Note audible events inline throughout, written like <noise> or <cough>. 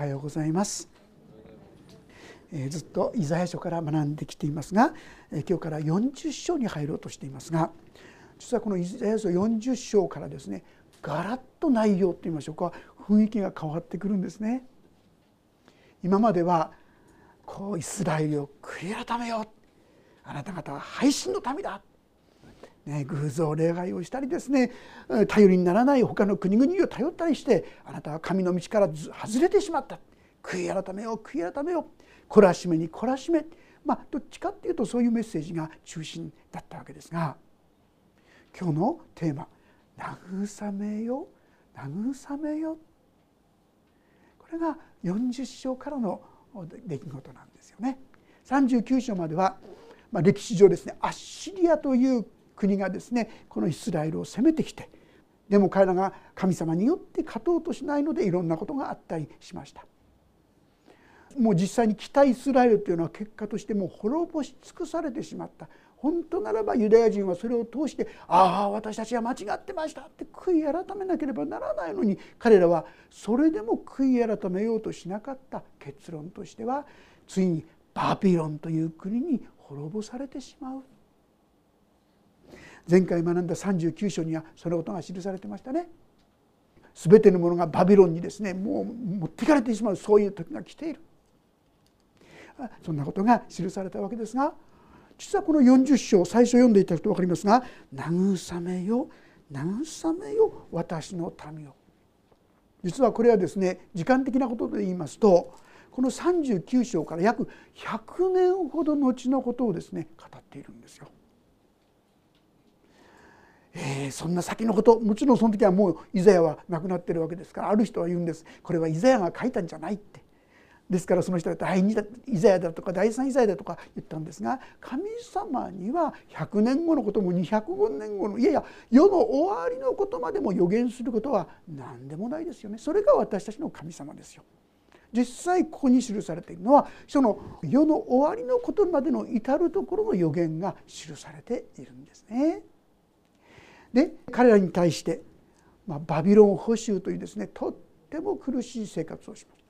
はようございます、え、ずっとイザヤ書から学んできていますが、え、今日から40章に入ろうとしていますが実はこのイザヤ書40章からですねガラッと内容といいましょうか雰囲気が変わってくるんですね。今まではこうイスラエルを悔い改めよう。あなた方は配信の民だ、ね、偶像礼拝をしたりですね頼りにならない他の国々を頼ったりしてあなたは神の道から外れてしまった。悔い改めよ悔い改めよ懲らしめに懲らしめ。まあどっちかっていうとそういうメッセージが中心だったわけですが今日のテーマ「慰めよ慰めよ」これが40章からの出来事なんですよね。39章までは、まあ、歴史上ですねアッシリアという国がですねこのイスラエルを攻めてきてでも彼らが神様によって勝とうとしないのでいろんなことがあったりしました。もう実際に北イスラエルというのは結果としてもう滅ぼし尽くされてしまった。本当ならばユダヤ人はそれを通してああ私たちは間違ってましたって悔い改めなければならないのに彼らはそれでも悔い改めようとしなかった。結論としてはついにバビロンという国に滅ぼされてしまう。前回学んだ39章にはそのことが記されてましたね。全てのものがバビロンにですねもう持っていかれてしまうそういう時が来ているそんなことが記されたわけですが実はこの40章最初読んでいただくと分かりますが「慰めよ慰めよ私の民を」実はこれはですね時間的なことで言いますとこの39章から約100年ほど後のことをですね語っているんですよ。えー、そんな先のこともちろんその時はもうイザヤは亡くなってるわけですからある人は言うんですこれはイザヤが書いたんじゃないってですからその人は第2イザヤだとか第3イザヤだとか言ったんですが神様には100年後のことも205年後のいやいや世の終わりのことまでも予言することは何でもないですよねそれが私たちの神様ですよ。実際ここに記されているのはその世の終わりのことまでの至る所の予言が記されているんですね。彼らに対して、まあ、バビロン捕囚というですねとっても苦しい生活をします。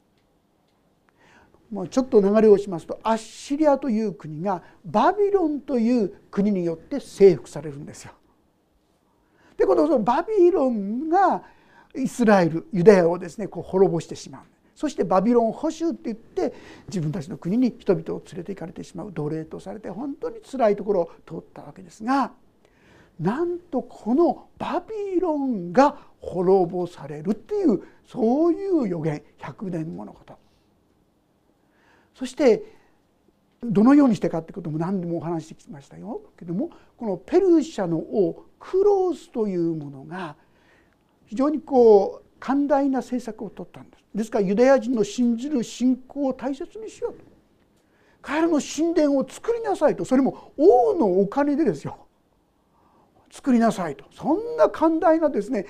もうちょっと流れをしますとアッシリアという国がバビロンという国によって征服されるんですよ。でこのバビロンがイスラエルユダヤをですねこう滅ぼしてしまうそしてバビロン捕囚って言って自分たちの国に人々を連れて行かれてしまう奴隷とされて本当に辛いところを通ったわけですがなんとこのバビロンが滅ぼされるっていうそういう予言。100年後のこと。そしてどのようにしてかってことも何度もお話してきましたよ。けどもこのペルシャの王クロースというものが非常にこう寛大な政策を取ったんです。ですからユダヤ人の信じる信仰を大切にしようと。彼らの神殿を作りなさいと。それも王のお金でですよ。作りなさいと。そんな寛大なですね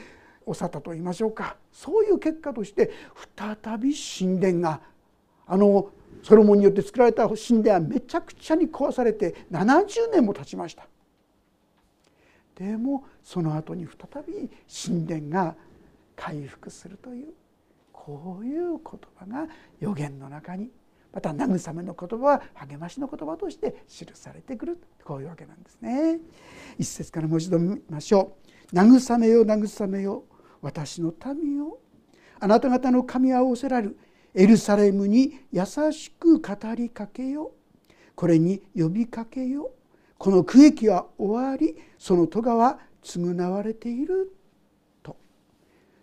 お沙汰と言いましょうか。そういう結果として再び神殿があのソロモンによって作られた神殿はめちゃくちゃに壊されて70年も経ちました。でもその後に再び神殿が回復するというこういう言葉が予言の中にまた慰めの言葉は励ましの言葉として記されてくるこういうわけなんですね。一節からもう一度見ましょう。慰めよ慰めよ私の民よ。あなた方の神は仰せられる。エルサレムに優しく語りかけよ。これに呼びかけよ。この区域は終わりその戸は償われていると。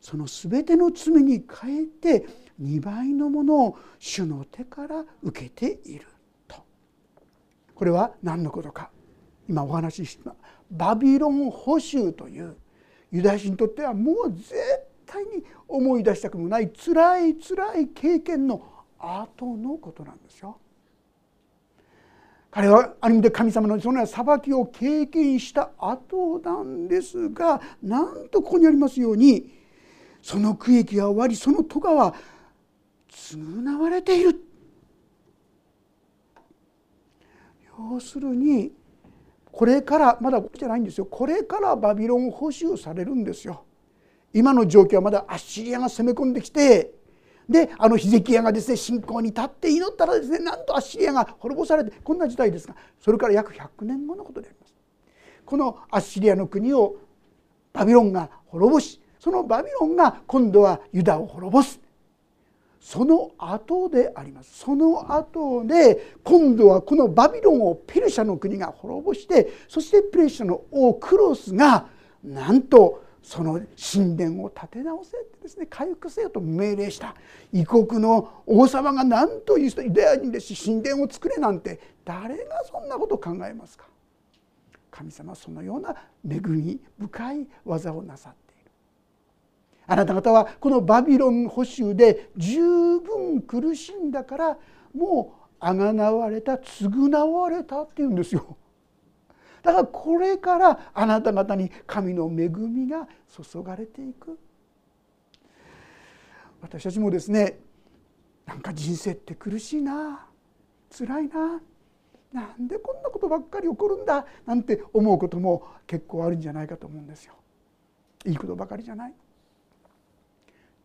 その全ての罪に変えて2倍のものを主の手から受けているとこれは何のことか今お話ししたバビロン捕囚というユダヤ人にとってはもう絶対に思い出したくもない辛い辛い経験の後のことなんですよ。彼はある意味で神様のそのような裁きを経験した後なんですがなんとここにありますようにその区域が終わりその戸川償われている。要するにこれからまだじゃないんですよ。これからバビロン捕囚されるんですよ。今の状況はまだアッシリアが攻め込んできてであのヒゼキヤがですね信仰に立って祈ったらですねなんとアッシリアが滅ぼされてこんな時代ですがそれから約100年後のことであります。このアッシリアの国をバビロンが滅ぼしそのバビロンが今度はユダを滅ぼす。その後であります。その後で今度はこのバビロンをペルシャの国が滅ぼしてそしてペルシャの王クロスがなんとその神殿を建て直せってですね回復せよと命令した。異国の王様が何という人ユダヤ人ですし神殿を作れなんて誰がそんなことを考えますか？神様そのような恵み深い技をなさってあなた方はこのバビロン捕囚で十分苦しんだからもうあがなわれた償われたっていうんですよ。だからこれからあなた方に神の恵みが注がれていく私たちもですねなんか人生って苦しいな辛いななんでこんなことばっかり起こるんだなんて思うことも結構あるんじゃないかと思うんですよ。いいことばかりじゃない。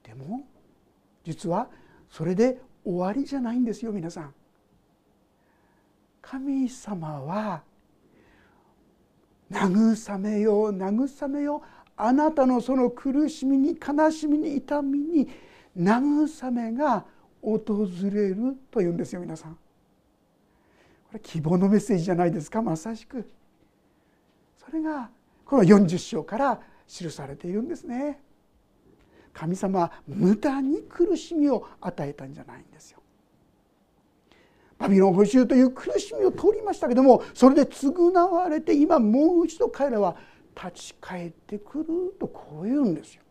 でも実はそれで終わりじゃないんですよ皆さん。神様は慰めよう慰めようあなたのその苦しみに悲しみに痛みに慰めが訪れるというんですよ皆さん。これ希望のメッセージじゃないですかまさしく。それがこの40章から記されているんですね。神様は無駄に苦しみを与えたんじゃないんですよ。バビロン捕囚という苦しみを通りましたけどもそれで償われて今もう一度彼らは立ち返ってくるとこう言うんですよ。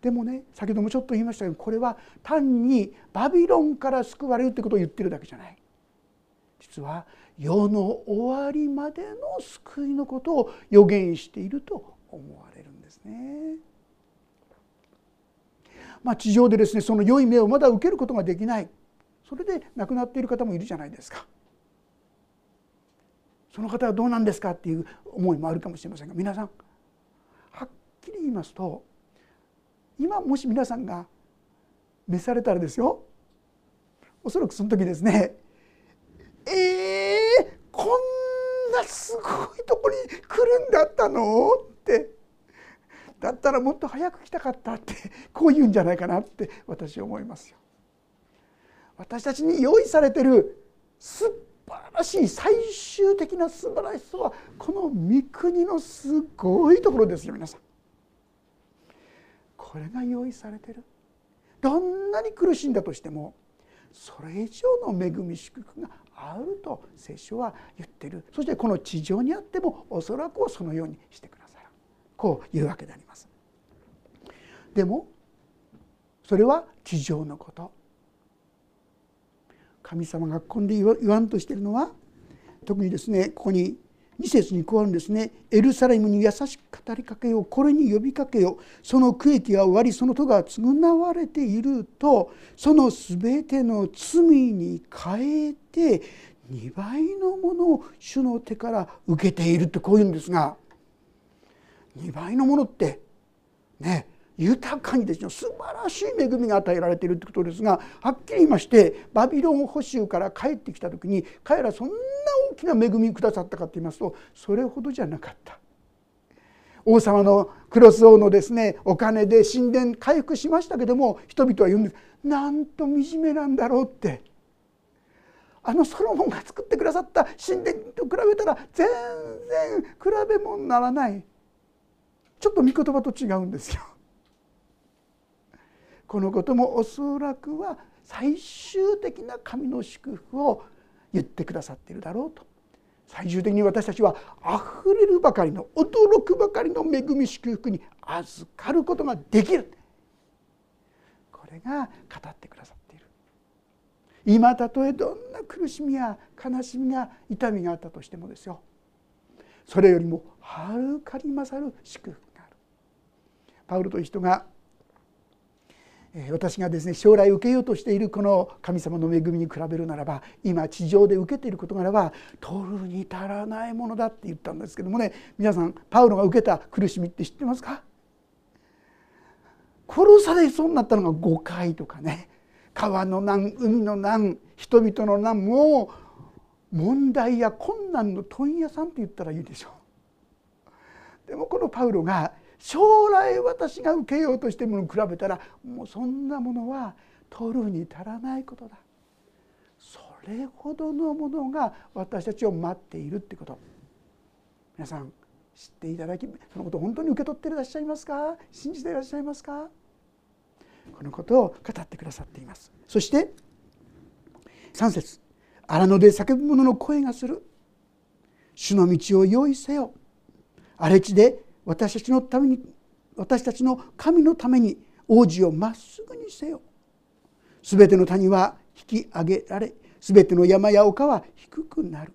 でもね先ほどもちょっと言いましたけどこれは単にバビロンから救われるってことを言ってるだけじゃない。実は世の終わりまでの救いのことを予言していると思われるんですね。まあ、地上でですねその良い目をまだ受けることができない。それで亡くなっている方もいるじゃないですか。その方はどうなんですかっていう思いもあるかもしれませんが皆さんはっきり言いますと今もし皆さんが召されたらですよ。おそらくその時ですねえー、こんなすごいとこに来るんだったの？ってだったらもっと早く来たかったって <laughs> こう言うんじゃないかなって私は思いますよ。私たちに用意されてる素晴らしい最終的な素晴らしさはこの御国のすごいところですよ皆さん。これが用意されてるどんなに苦しんだとしてもそれ以上の恵み祝福があると聖書は言ってるそしてこの地上にあってもおそらくそのようにしてくださるこういうわけであります。でもそれは地上のこと。神様がここで言わんとしてるのは特にですねここに2節に加わるんですね。エルサレムに優しく語りかけよう。これに呼びかけよう。その区域が終わりその戸が償われているとその全ての罪に変えて2倍のものを主の手から受けているってこういうんですが2倍のものってね豊かにですね素晴らしい恵みが与えられているということですがはっきり言いましてバビロン捕囚から帰ってきた時に彼らそんな大きな恵みくださったかと言いますとそれほどじゃなかった。王様のクロス王のですねお金で神殿回復しましたけども人々は言うんです。なんと惨めなんだろうって。あのソロモンが作ってくださった神殿と比べたら全然比べ物にならない。ちょっと御言葉と違うんですよ。<laughs> このこともおそらくは最終的な神の祝福を言ってくださっているだろうと。最終的に私たちはあふれるばかりの驚くばかりの恵み祝福に預かることができる。これが語ってくださっている。今たとえどんな苦しみや悲しみや痛みがあったとしてもですよ。それよりもはるかに勝る祝福。パウロという人が私がですね将来受けようとしているこの神様の恵みに比べるならば今地上で受けていることならば取るに足らないものだって言ったんですけどもね皆さんパウロが受けた苦しみって知ってますか？殺されそうになったのが5回とかね川の難海の難人々の難も問題や困難の問屋さんって言ったらいいでしょう。でもこのパウロが将来私が受けようとしているものに比べたらもうそんなものは取るに足らないことだ。それほどのものが私たちを待っているってこと。皆さん知っていただきそのことを本当に受け取っていらっしゃいますか？信じていらっしゃいますか？このことを語ってくださっています。そして3節。荒野で叫ぶ者の声がする。主の道を用意せよ。荒れ地で私たちのために私たちの神のために王子をまっすぐにせよ。すべての谷は引き上げられすべての山や丘は低くなる。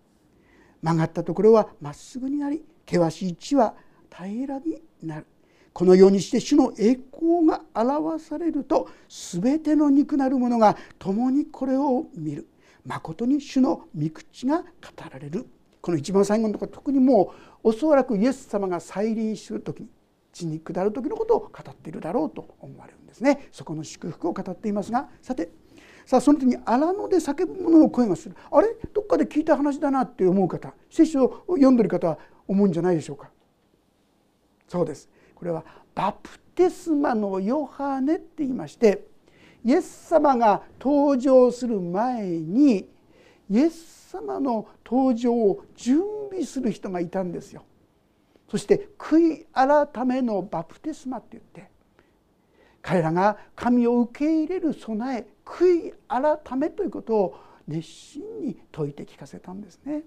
曲がったところはまっすぐになり険しい地は平らになる。このようにして主の栄光が表されると全ての肉なる者が共にこれを見る。まことに主の御口が語られる。この一番最後のところ特にもうおそらくイエス様が再臨する時地に下る時のことを語っているだろうと思われるんですね。そこの祝福を語っていますがさてさあその時に荒野で叫ぶ者の声がする。あれ？どっかで聞いた話だなって思う方聖書を読んでる方は思うんじゃないでしょうか。そうです。これはバプテスマのヨハネって言いましてイエス様が登場する前にイエス様の登場を準備する人がいたんですよ。そして悔い改めのバプテスマって言って彼らが神を受け入れる備え悔い改めということを熱心に説いて聞かせたんですね。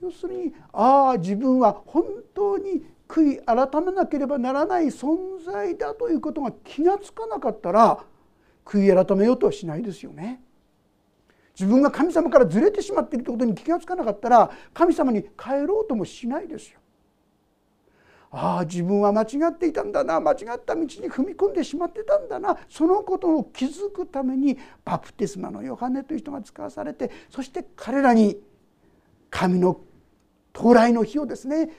要するにああ自分は本当に悔い改めなければならない存在だということが気が付かなかったら悔い改めようとはしないですよね。自分が神様からずれてしまっているということに気が付かなかったら神様に帰ろうともしないですよ。ああ自分は間違っていたんだな間違った道に踏み込んでしまってたんだなそのことを気づくためにバプテスマのヨハネという人が使わされてそして彼らに神の到来の日をですね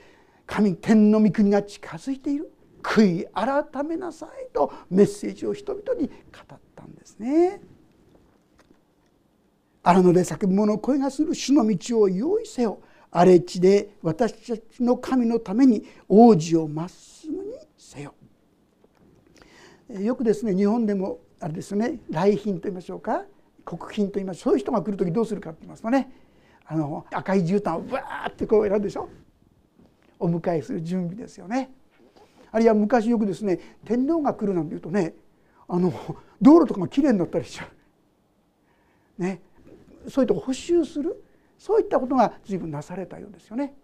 神天の御国が近づいている悔い改めなさいとメッセージを人々に語ったんですね。荒野で叫ぶ者声がする主の道を用意せよ。荒れ地で私たちの神のために王子をまっすぐにせよ。よくですね日本でもあれですね来賓と言いましょうか国賓と言いましょうそういう人が来る時どうするかって言いますとねあの赤い絨毯をバーってこう選ぶでしょ。お迎えする準備ですよね。あるいは昔よくですね天皇が来るなんていうとねあの道路とかがきれいになったりしちゃう。ね。そういうとこ補修する。そういったことが随分なされたようですよね。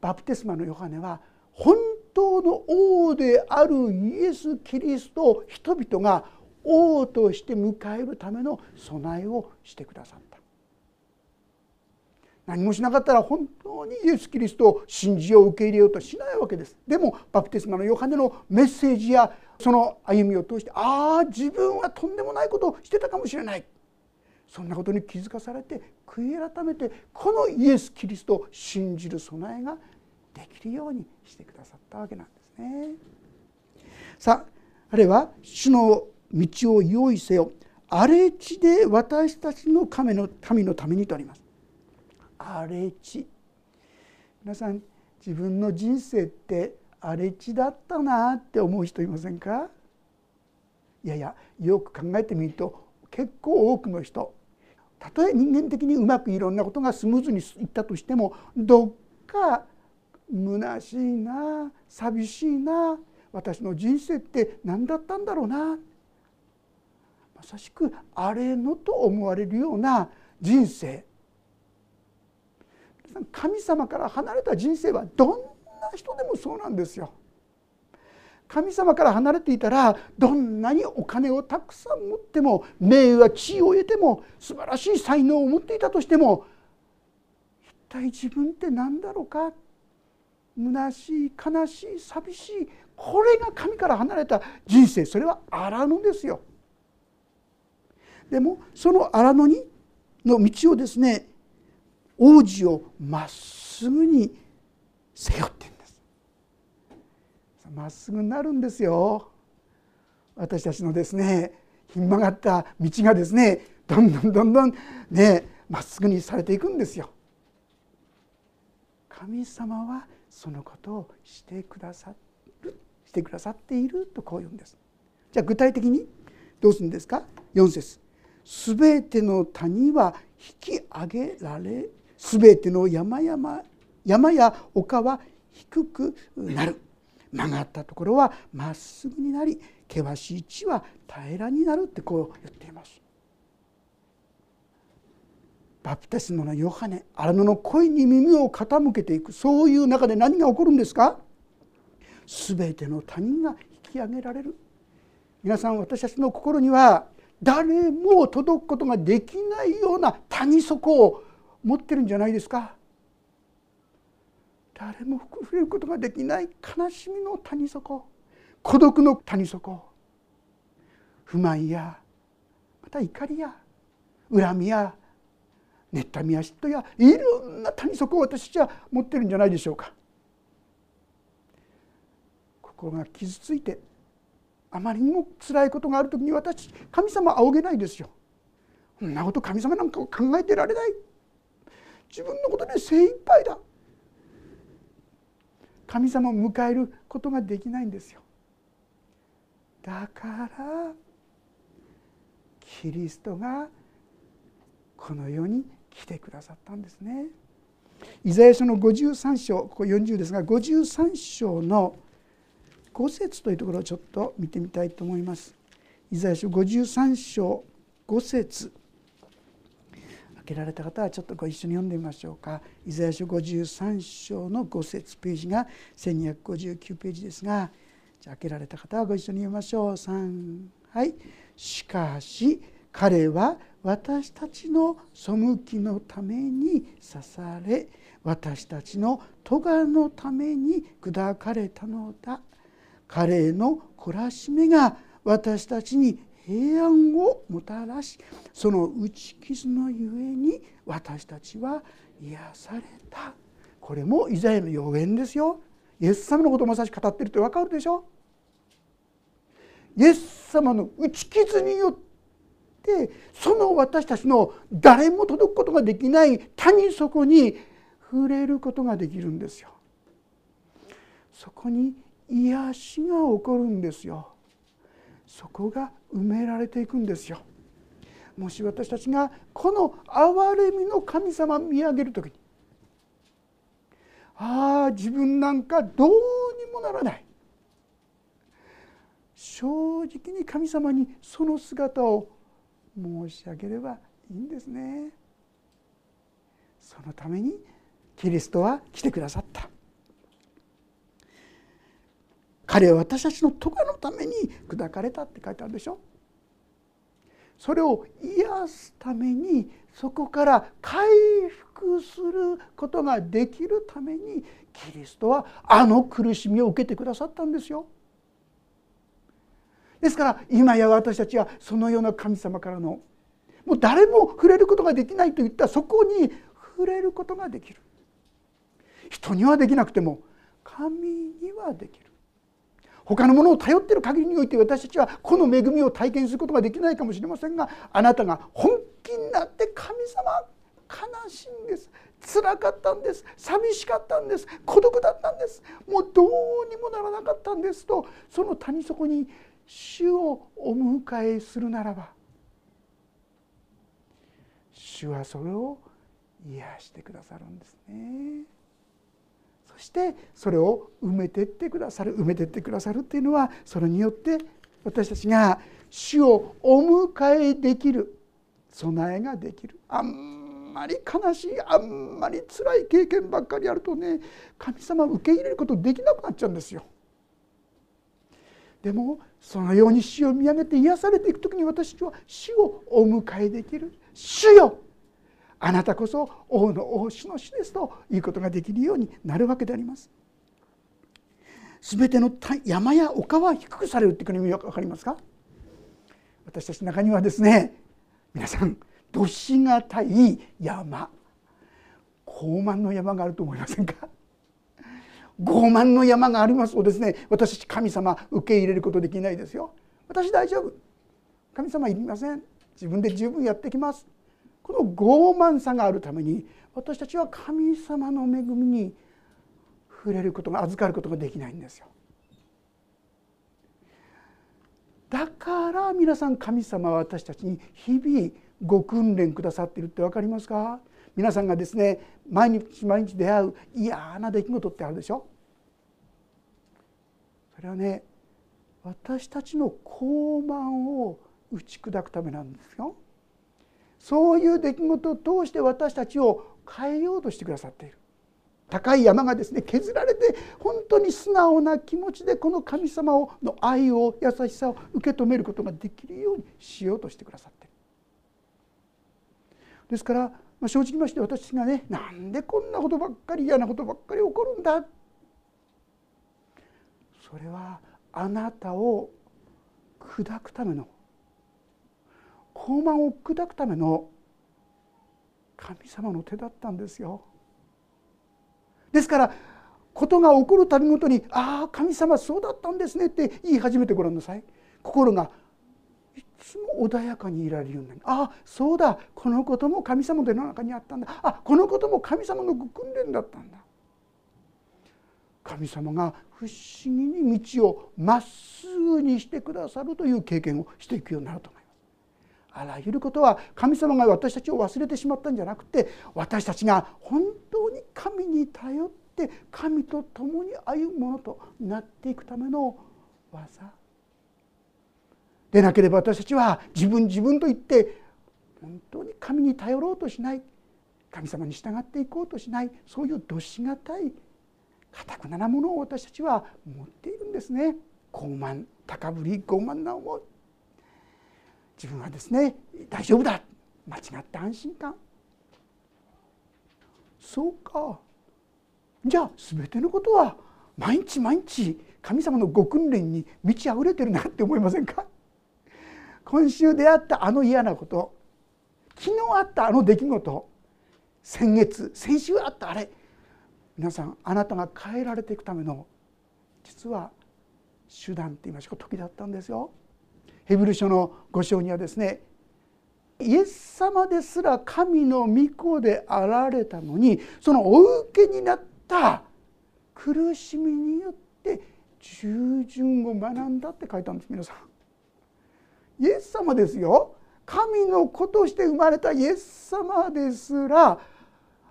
バプテスマのヨハネは本当の王であるイエス・キリストを人々が王として迎えるための備えをしてくださった。何もしなかったら本当にイエス・キリストを信じよう受け入れようとしないわけです。でもバプテスマのヨハネのメッセージやその歩みを通してああ自分はとんでもないことをしてたかもしれない。そんなことに気づかされて悔い改めてこのイエス・キリストを信じる備えができるようにしてくださったわけなんですね。さああれは主の道を用意せよ荒れ地で私たちの神の神のためにとあります。荒れ地皆さん自分の人生って荒れ地だったなって思う人いませんか？いやいやよく考えてみると結構多くの人たとえ人間的にうまくいろんなことがスムーズにいったとしてもどっか虚しいな寂しいな私の人生って何だったんだろうなまさしくあれのと思われるような人生神様から離れた人生はどんな人でもそうなんですよ。神様から離れていたらどんなにお金をたくさん持っても名誉や地位を得ても素晴らしい才能を持っていたとしても一体自分って何だろうか？虚しい悲しい寂しいこれが神から離れた人生。それは荒野ですよ。でもその荒野にの道をですね王子をまっすぐに背負ってまっすぐになるんですよ。私たちのですねひん曲がった道がですねどんどんどんどんねまっすぐにされていくんですよ。神様はそのことをしてくださるしてくださっているとこう言うんです。じゃあ具体的にどうするんですか？4節。すべての谷は引き上げられすべての山々山や丘は低くなる。曲がったところはまっすぐになり険しい地は平らになるってこう言っています。バプテスマのヨハネ荒野の声に耳を傾けていくそういう中で何が起こるんですか？全ての他人が引き上げられる。皆さん私たちの心には誰も届くことができないような谷底を持ってるんじゃないですか？誰も触れることができない悲しみの谷底孤独の谷底不満やまた怒りや恨みや妬みや嫉妬やいろんな谷底を私たちは持ってるんじゃないでしょうか。心が傷ついてあまりにも辛いことがある時に私神様仰げないですよ。そんなこと神様なんか考えてられない。自分のことで精一杯だ。神様を迎えることができないんですよだからキリストがこの世に来てくださったんですね。イザヤ書の53章ここ40ですが53章の5節というところをちょっと見てみたいと思います。イザヤ書53章5節けられた方はちょっとご一緒に読んでみましょうか。イザヤ書53章の5節ページが1259ページですがじゃあ開けられた方はご一緒に読みましょう。3はいしかし彼は私たちの背きのために刺され私たちの咎のために砕かれたのだ彼の懲らしめが私たちに平安をもたらしその打ち傷のゆえに私たちは癒されたこれもイザヤの予言ですよイエス様のことをまさしく語ってるって分かるでしょイエス様の打ち傷によってその私たちの誰も届くことができない谷底に触れることができるんですよ。そこに癒しが起こるんですよ。そこが埋められていくんですよ。もし私たちがこの憐れみの神様見上げる時にああ自分なんかどうにもならない。正直に神様にその姿を申し上げればいいんですね。そのためにキリストは来てくださった。彼は私たちの咎のために砕かれたって書いてあるでしょ。それを癒すためにそこから回復することができるためにキリストはあの苦しみを受けてくださったんですよ。ですから今や私たちはそのような神様からのもう誰も触れることができないといったそこに触れることができる。人にはできなくても神にはできる。他のものを頼っている限りにおいて私たちはこの恵みを体験することができないかもしれませんがあなたが本気になって神様悲しいんです。辛かったんです。寂しかったんです。孤独だったんです。もうどうにもならなかったんですとその谷底に主をお迎えするならば主はそれを癒してくださるんですね。そしてそれを埋めてってくださる埋めてってくださるっていうのはそれによって私たちが主をお迎えできる備えができるあんまり悲しいあんまり辛い経験ばっかりあるとね神様を受け入れることできなくなっちゃうんですよ。でもそのように死を見上げて癒されていく時に私は死をお迎えできる主よあなたこそ王の王主の主ですということができるようになるわけであります。すべての山や丘は低くされるっていう意味分かりますか？私たちの中にはですね皆さんどしがたい山高慢の山があると思いませんか？傲慢の山がありますとですね私たち神様受け入れることできないですよ。私大丈夫。神様いりません。自分で十分やってきます。この傲慢さがあるために私たちは神様の恵みに触れることが預かることができないんですよ。だから皆さん神様は私たちに日々ご訓練くださっているって分かりますか？皆さんがですね毎日毎日出会う嫌な出来事ってあるでしょ？それはね私たちの傲慢を打ち砕くためなんですよ。そういう出来事を通して私たちを変えようとしてくださっている。高い山がですね削られて本当に素直な気持ちでこの神様をの愛を優しさを受け止めることができるようにしようとしてくださっている。ですからまあ、正直まして私がねなんでこんなことばっかり嫌なことばっかり起こるんだ。それはあなたを砕くための傲慢を砕くための神様の手だったんですよ。ですからことが起こるたびごとに「ああ神様そうだったんですね」って言い始めてごらんなさい。心がいつも穏やかにいられるようになるああそうだこのことも神様の手の中にあったんだあこのことも神様の訓練だったんだ神様が不思議に道をまっすぐにしてくださるという経験をしていくようになると思います。あらゆることは神様が私たちを忘れてしまったんじゃなくて私たちが本当に神に頼って神と共に歩むものとなっていくための技。でなければ私たちは自分自分と言って本当に神に頼ろうとしない神様に従っていこうとしないそういうどしがたいかたくななものを私たちは持っているんですね。傲慢高ぶり傲慢な思い。自分はですね大丈夫だ。間違った安心感。そうか。じゃあ全てのことは毎日毎日神様のご訓練に満ち溢れてるなって思いませんか？今週出会ったあの嫌なこと昨日あったあの出来事先月先週あったあれ皆さんあなたが変えられていくための実は手段って言いましょうか時だったんですよ。ヘブル書の5章にはですねイエス様ですら神の御子であられたのにそのお受けになった苦しみによって従順を学んだって書いたんです皆さん。イエス様ですよ神の子として生まれたイエス様ですら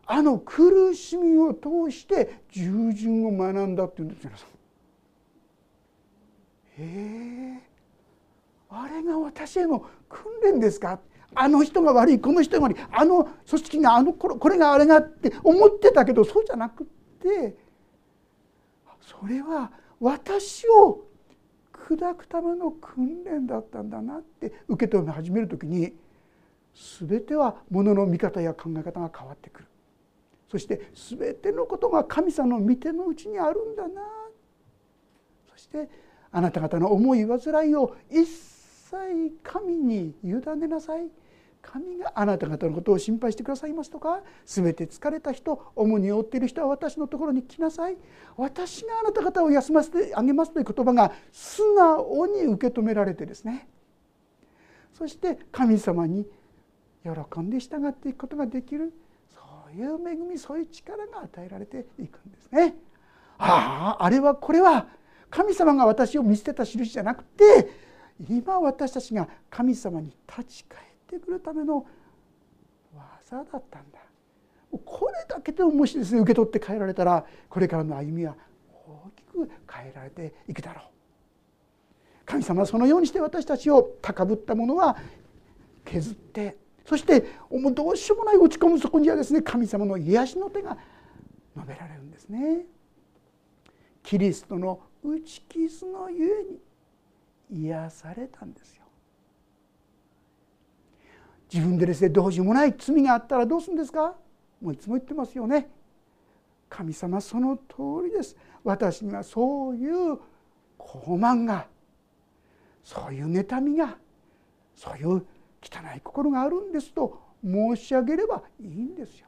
あの苦しみを通して従順を学んだっていうんです皆さんへ。え、あれが私への訓練ですか？あの人が悪いこの人が悪い。あの組織があのこれがあれがって思ってたけどそうじゃなくってそれは私を砕くための訓練だったんだなって受け止め始める時に全てはものの見方や考え方が変わってくる。そして全てのことが神様の御手のうちにあるんだな。そしてあなた方の思い煩いを一切さい。神に委ねなさい。神があなた方のことを心配してくださいますとか全て疲れた人主に負っている人は私のところに来なさい。私があなた方を休ませてあげますという言葉が素直に受け止められてですね。そして神様に喜んで従っていくことができるそういう恵みそういう力が与えられていくんですね。あああれはこれは神様が私を見捨てた印じゃなくて今私たちが神様に立ち返ってくるための技だったんだこれだけでももしですね受け取って変えられたらこれからの歩みは大きく変えられていくだろう神様はそのようにして私たちを高ぶったものは削ってそしてもうどうしようもない落ち込むそこにはですね神様の癒しの手が述べられるんですね。キリストの打ち傷のゆえに癒されたんですよ。自分でですねどうしようもない罪があったらどうするんですか？もういつも言ってますよね。神様その通りです。私にはそういう傲慢がそういう妬みがそういう汚い心があるんですと申し上げればいいんですよ。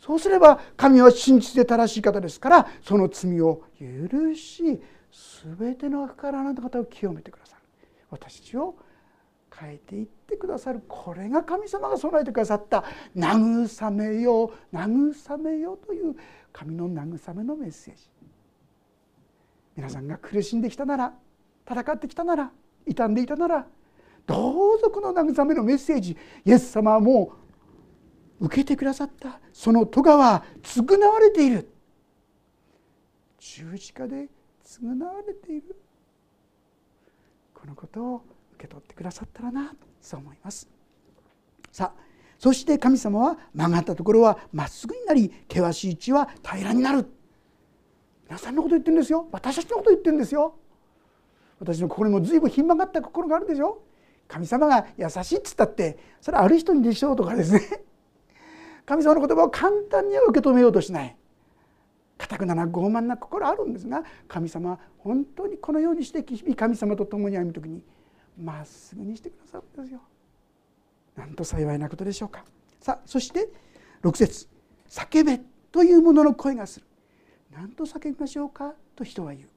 そうすれば神は真実で正しい方ですからその罪を許し全ての悪からあなた方を清めてくださる。私たちを変えていってくださる。これが神様が備えてくださった「慰めよ慰めよ」という神の慰めのメッセージ。皆さんが苦しんできたなら戦ってきたなら傷んでいたならどうぞこの慰めのメッセージイエス様はもう受けてくださった。その咎は償われている。十字架で償われている。このことを受け取ってくださったらなそう思います。さあそして神様は曲がったところはまっすぐになり険しい地は平らになる。皆さんのこと言ってるんですよ。私たちのこと言ってるんですよ。私の心にも随分ひん曲がった心があるでしょ。神様が優しいっつったってそれはある人にでしょうとかですね。神様の言葉を簡単には受け止めようとしない。固くなな傲慢な心あるんですが神様は本当にこのようにして日々神様と共に歩む時にまっすぐにしてくださるんですよ。なんと幸いなことでしょうか。さあそして6節叫べ」というものの声がする。何と叫びましょうかと人は言う。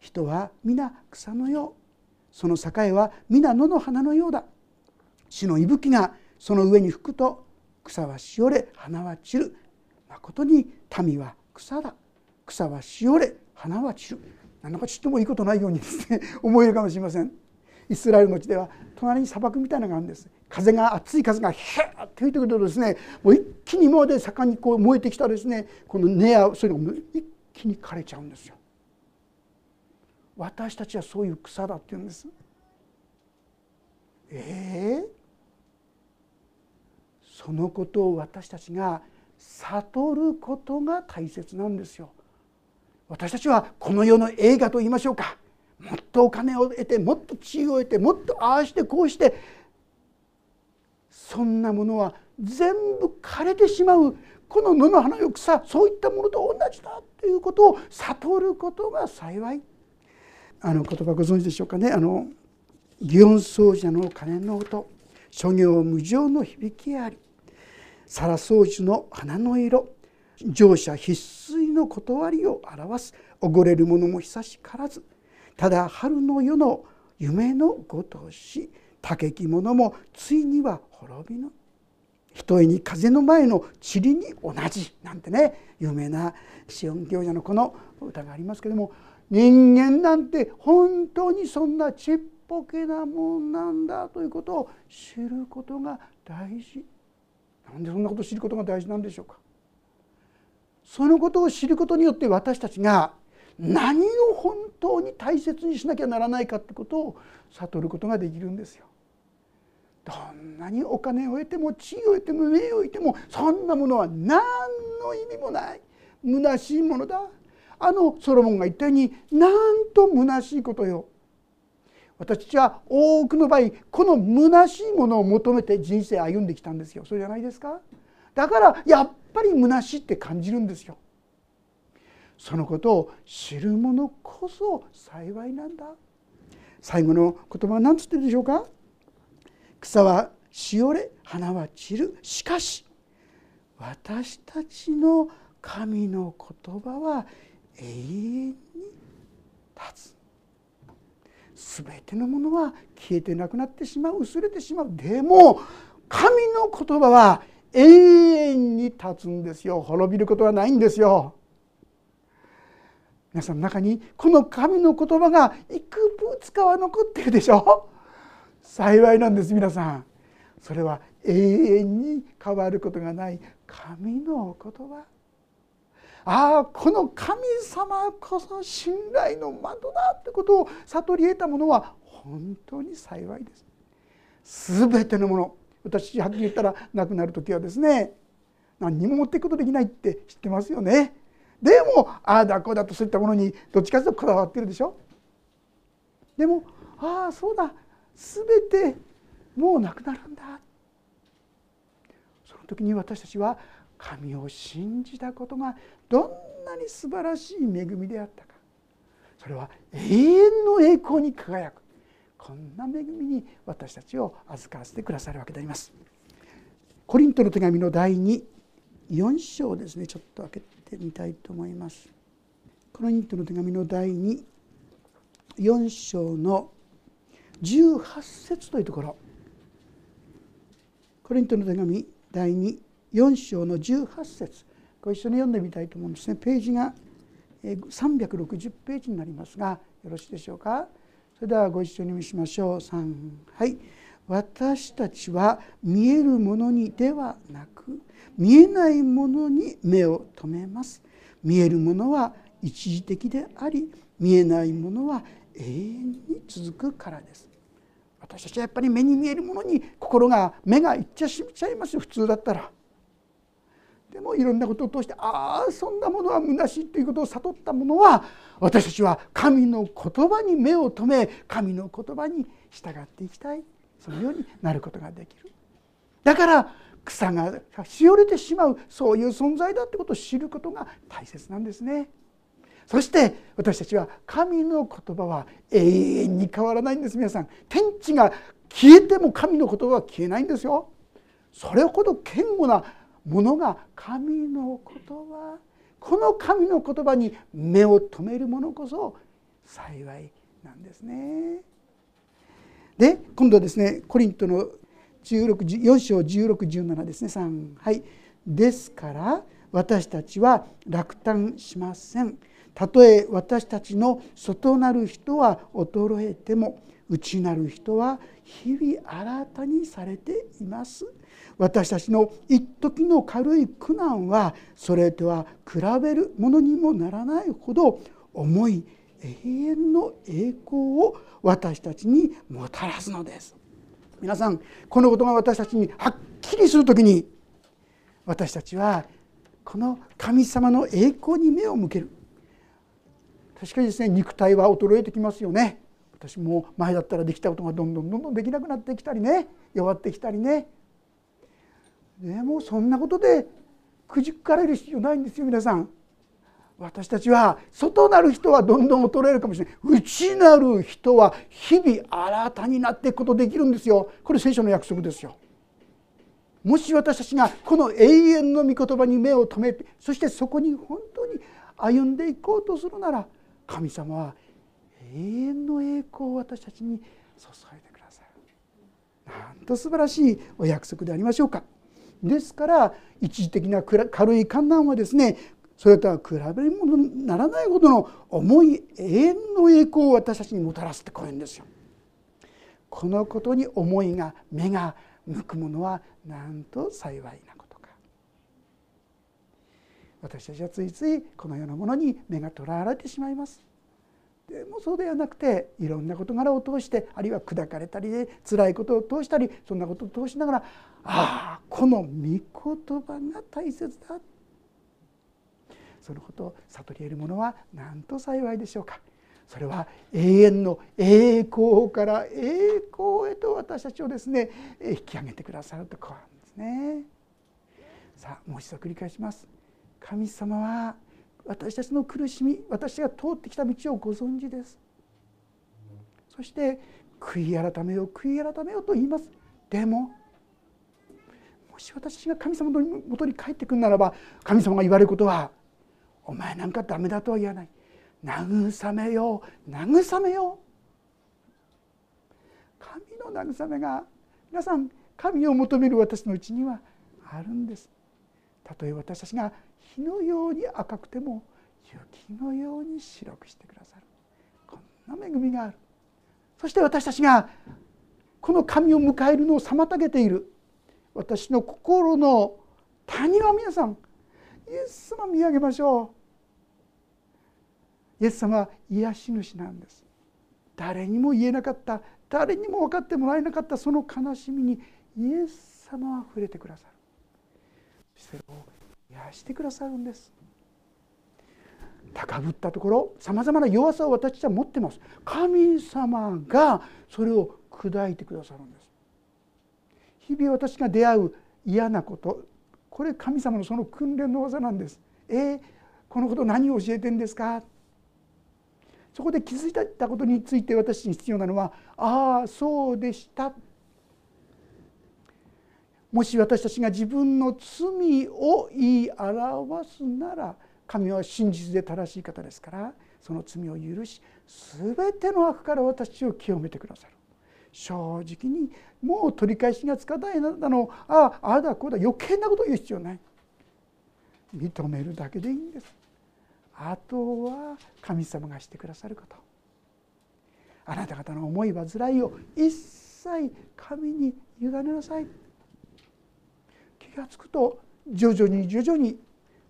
人は皆草のようその境は皆野の花のようだ死の息吹がその上に吹くと草はしおれ花は散るまことに民は草だ。草はしおれ。花は散る。何だかちっともいいことないようにですね思えるかもしれません。イスラエルの地では隣に砂漠みたいなのがあるんです。風が熱い風がヘーって吹いてくるとですねもう一気に今まで盛んにこう燃えてきたですねこの根やそういうのが一気に枯れちゃうんですよ。私たちはそういう草だって言うんです。ええー、そのことを私たちが悟ることが大切なんですよ。私たちはこの世の映画と言いましょうか。もっとお金を得てもっと地位を得てもっとああしてこうしてそんなものは全部枯れてしまう。この野の花よ草そういったものと同じだということを悟ることが幸い。あの言葉ご存知でしょうかね？あの祇園奏者の鐘の音。諸行無常の響きあり。皿掃除の花の色乗車必須の断りを表す。溺れる者も久しからずただ春の夜の夢のごとし竹木物もついには滅びぬ。ひとえに風の前の塵に同じなんてね有名なシオン行者のこの歌がありますけども人間なんて本当にそんなちっぽけなもんなんだということを知ることが大事。なんでそんなことを知ることが大事なんでしょうか？そのことを知ることによって私たちが何を本当に大切にしなきゃならないかってことを悟ることができるんですよ。どんなにお金を得ても地位を得ても名誉を得てもそんなものは何の意味もない。虚しいものだ。あのソロモンが言ったようになんと虚しいことよ。私たちは多くの場合この虚しいものを求めて人生歩んできたんですよ。そうじゃないですか？だからやっぱり虚しいって感じるんですよ。そのことを知る者こそ幸いなんだ。最後の言葉は何つってるでしょうか？草はしおれ花は散る。しかし私たちの神の言葉は永遠に立つ。全てのものは消えてなくなってしまう薄れてしまう。でも神の言葉は永遠に立つんですよ。滅びることはないんですよ。皆さんの中にこの神の言葉がいくぶつかは残ってるでしょ幸いなんです皆さん。それは永遠に変わることがない神の言葉。ああこの神様こそ信頼の窓だってことを悟り得たものは本当に幸いです。全てのもの私はっきり言ったら亡くなる時はですね何にも持っていくことできないって知ってますよね。でもああだこうだとそういったものにどっちかというとこだわってるでしょ。でもああそうだ全てもうなくなるんだその時に私たちは神を信じたことがどんなに素晴らしい恵みであったか。それは永遠の栄光に輝く。こんな恵みに私たちを預からせてくださるわけであります。コリントの手紙の第2 4章ですね。ちょっと開けてみたいと思います。コロニントの手紙の第24章の18節というところ。コリントの手紙第24章の18節。ご一緒に読んでみたいと思うんですね。ページが360ページになりますがよろしいでしょうか？それではご一緒に見しましょう。3はい。私たちは見えるものにではなく見えないものに目を留めます。見えるものは一時的であり見えないものは永遠に続くからです。私たちはやっぱり目に見えるものに心が目がいっちゃいますよ。普通だったら。でもいろんなことを通してああそんなものは虚しいということを悟ったものは私たちは神の言葉に目を留め神の言葉に従っていきたいそのようになることができる。だから草がしおれてしまうそういう存在だってことを知ることが大切なんですね。そして私たちは神の言葉は永遠に変わらないんです皆さん天地が消えても神の言葉は消えないんですよそれほど堅固なものが神の言葉この神の言葉に目を留める者こそ幸いなんですね。で今度はですねコリントの4章1617ですね。3はい。ですから私たちは落胆しません。たとえ私たちの外なる人は衰えても内なる人は日々新たにされています。私たちの一時の軽い苦難はそれとは比べるものにもならないほど重い永遠の栄光を私たちにもたらすのです。皆さんこのことが私たちにはっきりする時に私たちはこの神様の栄光に目を向ける。確かにですね肉体は衰えてきますよね。私も前だったらできたことがどんどんどんどんできなくなってきたりね。弱ってきたりね。でもそんなことでくじかれる必要ないんですよ皆さん。私たちは外なる人はどんどん衰えるかもしれない。内なる人は日々新たになっていくことできるんですよ。これ聖書の約束ですよ。もし私たちがこの永遠の御言葉に目を留めてそしてそこに本当に歩んでいこうとするなら神様は遠の栄光を私たちに注いでくださるなんと素晴らしいお約束でありましょうか。ですから一時的な軽い観難はですねそれとは比べるものにならないほどの重い永遠の栄光を私たちにもたらすってこういうんですよ。このことに思いが目が向くものはなんと幸いなことか。私たちはついついこのようなものに目がとらわれてしまいます。でもそうではなくていろんな事柄を通してあるいは砕かれたりで辛いことを通したりそんなことを通しながらああこの御言葉が大切だそのことを悟り得るものはなんと幸いでしょうかそれは永遠の栄光から栄光へと私たちをですね引き上げてくださるところなんですね。さあもう一度繰り返します。神様は私たちの苦しみ私が通ってきた道をご存知です。そして悔い改めよう悔い改めようと言います。でももし私が神様のもとに帰ってくるならば神様が言われることは「お前なんかダメだ」とは言わない。慰めよう慰めよう。神の慰めが皆さん神を求める私のうちにはあるんです。たとえ私たちが火のように赤くても雪のように白くしてくださる。こんな恵みがある。そして私たちがこの神を迎えるのを妨げている。私の心の谷は皆さんイエス様見上げましょう。イエス様は癒し主なんです。誰にも言えなかった。誰にも分かってもらえなかったその悲しみにイエス様は触れてくださる。癒してくださるんです。高ぶったところさまざまな弱さを私たちは持ってます。神様がそれを砕いてくださるんです。日々私が出会う嫌なことこれ神様のその訓練の技なんです。えー、このこと何を教えてんですか？そこで気づいたことについて私に必要なのはああそうでした。もし私たちが自分の罪を言い表すなら神は真実で正しい方ですからその罪を許し全ての悪から私を清めてくださる。正直にもう取り返しがつかないなのああああだこうだ余計なこと言う必要ない。認めるだけでいいんです。あとは神様がしてくださること。あなた方の思い煩いを一切神に委ねなさい。気が付くと徐々に徐々に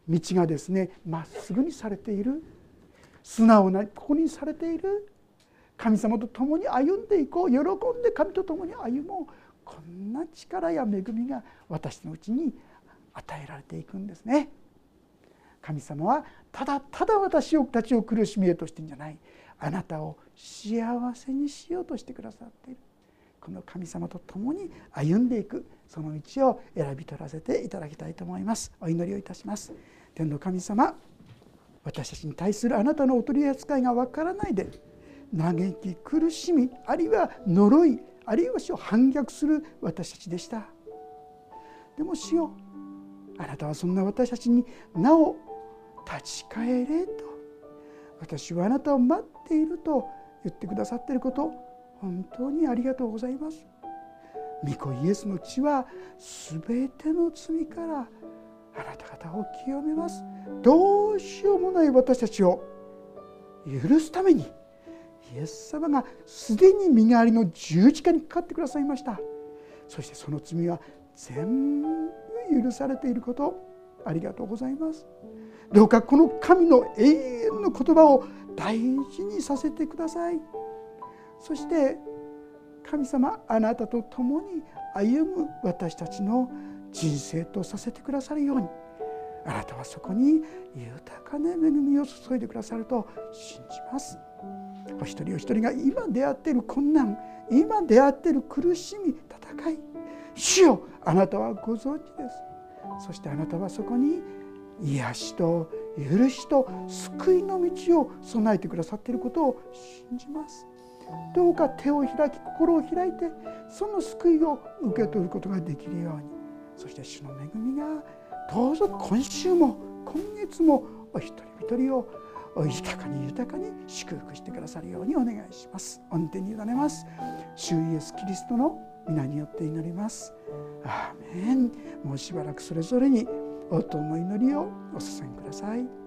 道がですねまっすぐにされている。素直なここにされている。神様と共に歩んでいこう。喜んで神と共に歩もう。こんな力や恵みが私のうちに与えられていくんですね。神様はただただ私たちを苦しみへとしてんじゃない。あなたを幸せにしようとしてくださっている。この神様と共に歩んでいくその道を選び取らせていただきたいと思います。お祈りをいたします。天の神様私たちに対するあなたのお取り扱いがわからないで嘆き苦しみあるいは呪いあるいは死を反逆する私たちでした。でも死よあなたはそんな私たちになお立ち返れと私はあなたを待っていると言ってくださっていること本当にありがとうございます。御子イエスの血は全ての罪からあなた方を清めます。どうしようもない私たちを許すためにイエス様がすでに身代わりの十字架にかかってくださいました。そしてその罪は全部許されていることありがとうございます。どうかこの神の永遠の言葉を大事にさせてください。そして神様あなたと共に歩む私たちの人生とさせてくださるようにあなたはそこに豊かな恵みを注いでくださると信じます。お一人お一人が今出会っている困難今出会っている苦しみ戦い主よあなたはご存知です。そしてあなたはそこに癒しと許しと救いの道を備えてくださっていることを信じます。どうか手を開き心を開いてその救いを受け取ることができるように。そして主の恵みがどうぞ今週も今月もお一人一人を豊かに豊かに祝福してくださるようにお願いします。御手に委ねます。主イエスキリストの皆によって祈ります。アーメン。もうしばらくそれぞれに応答の祈りをお捧げください。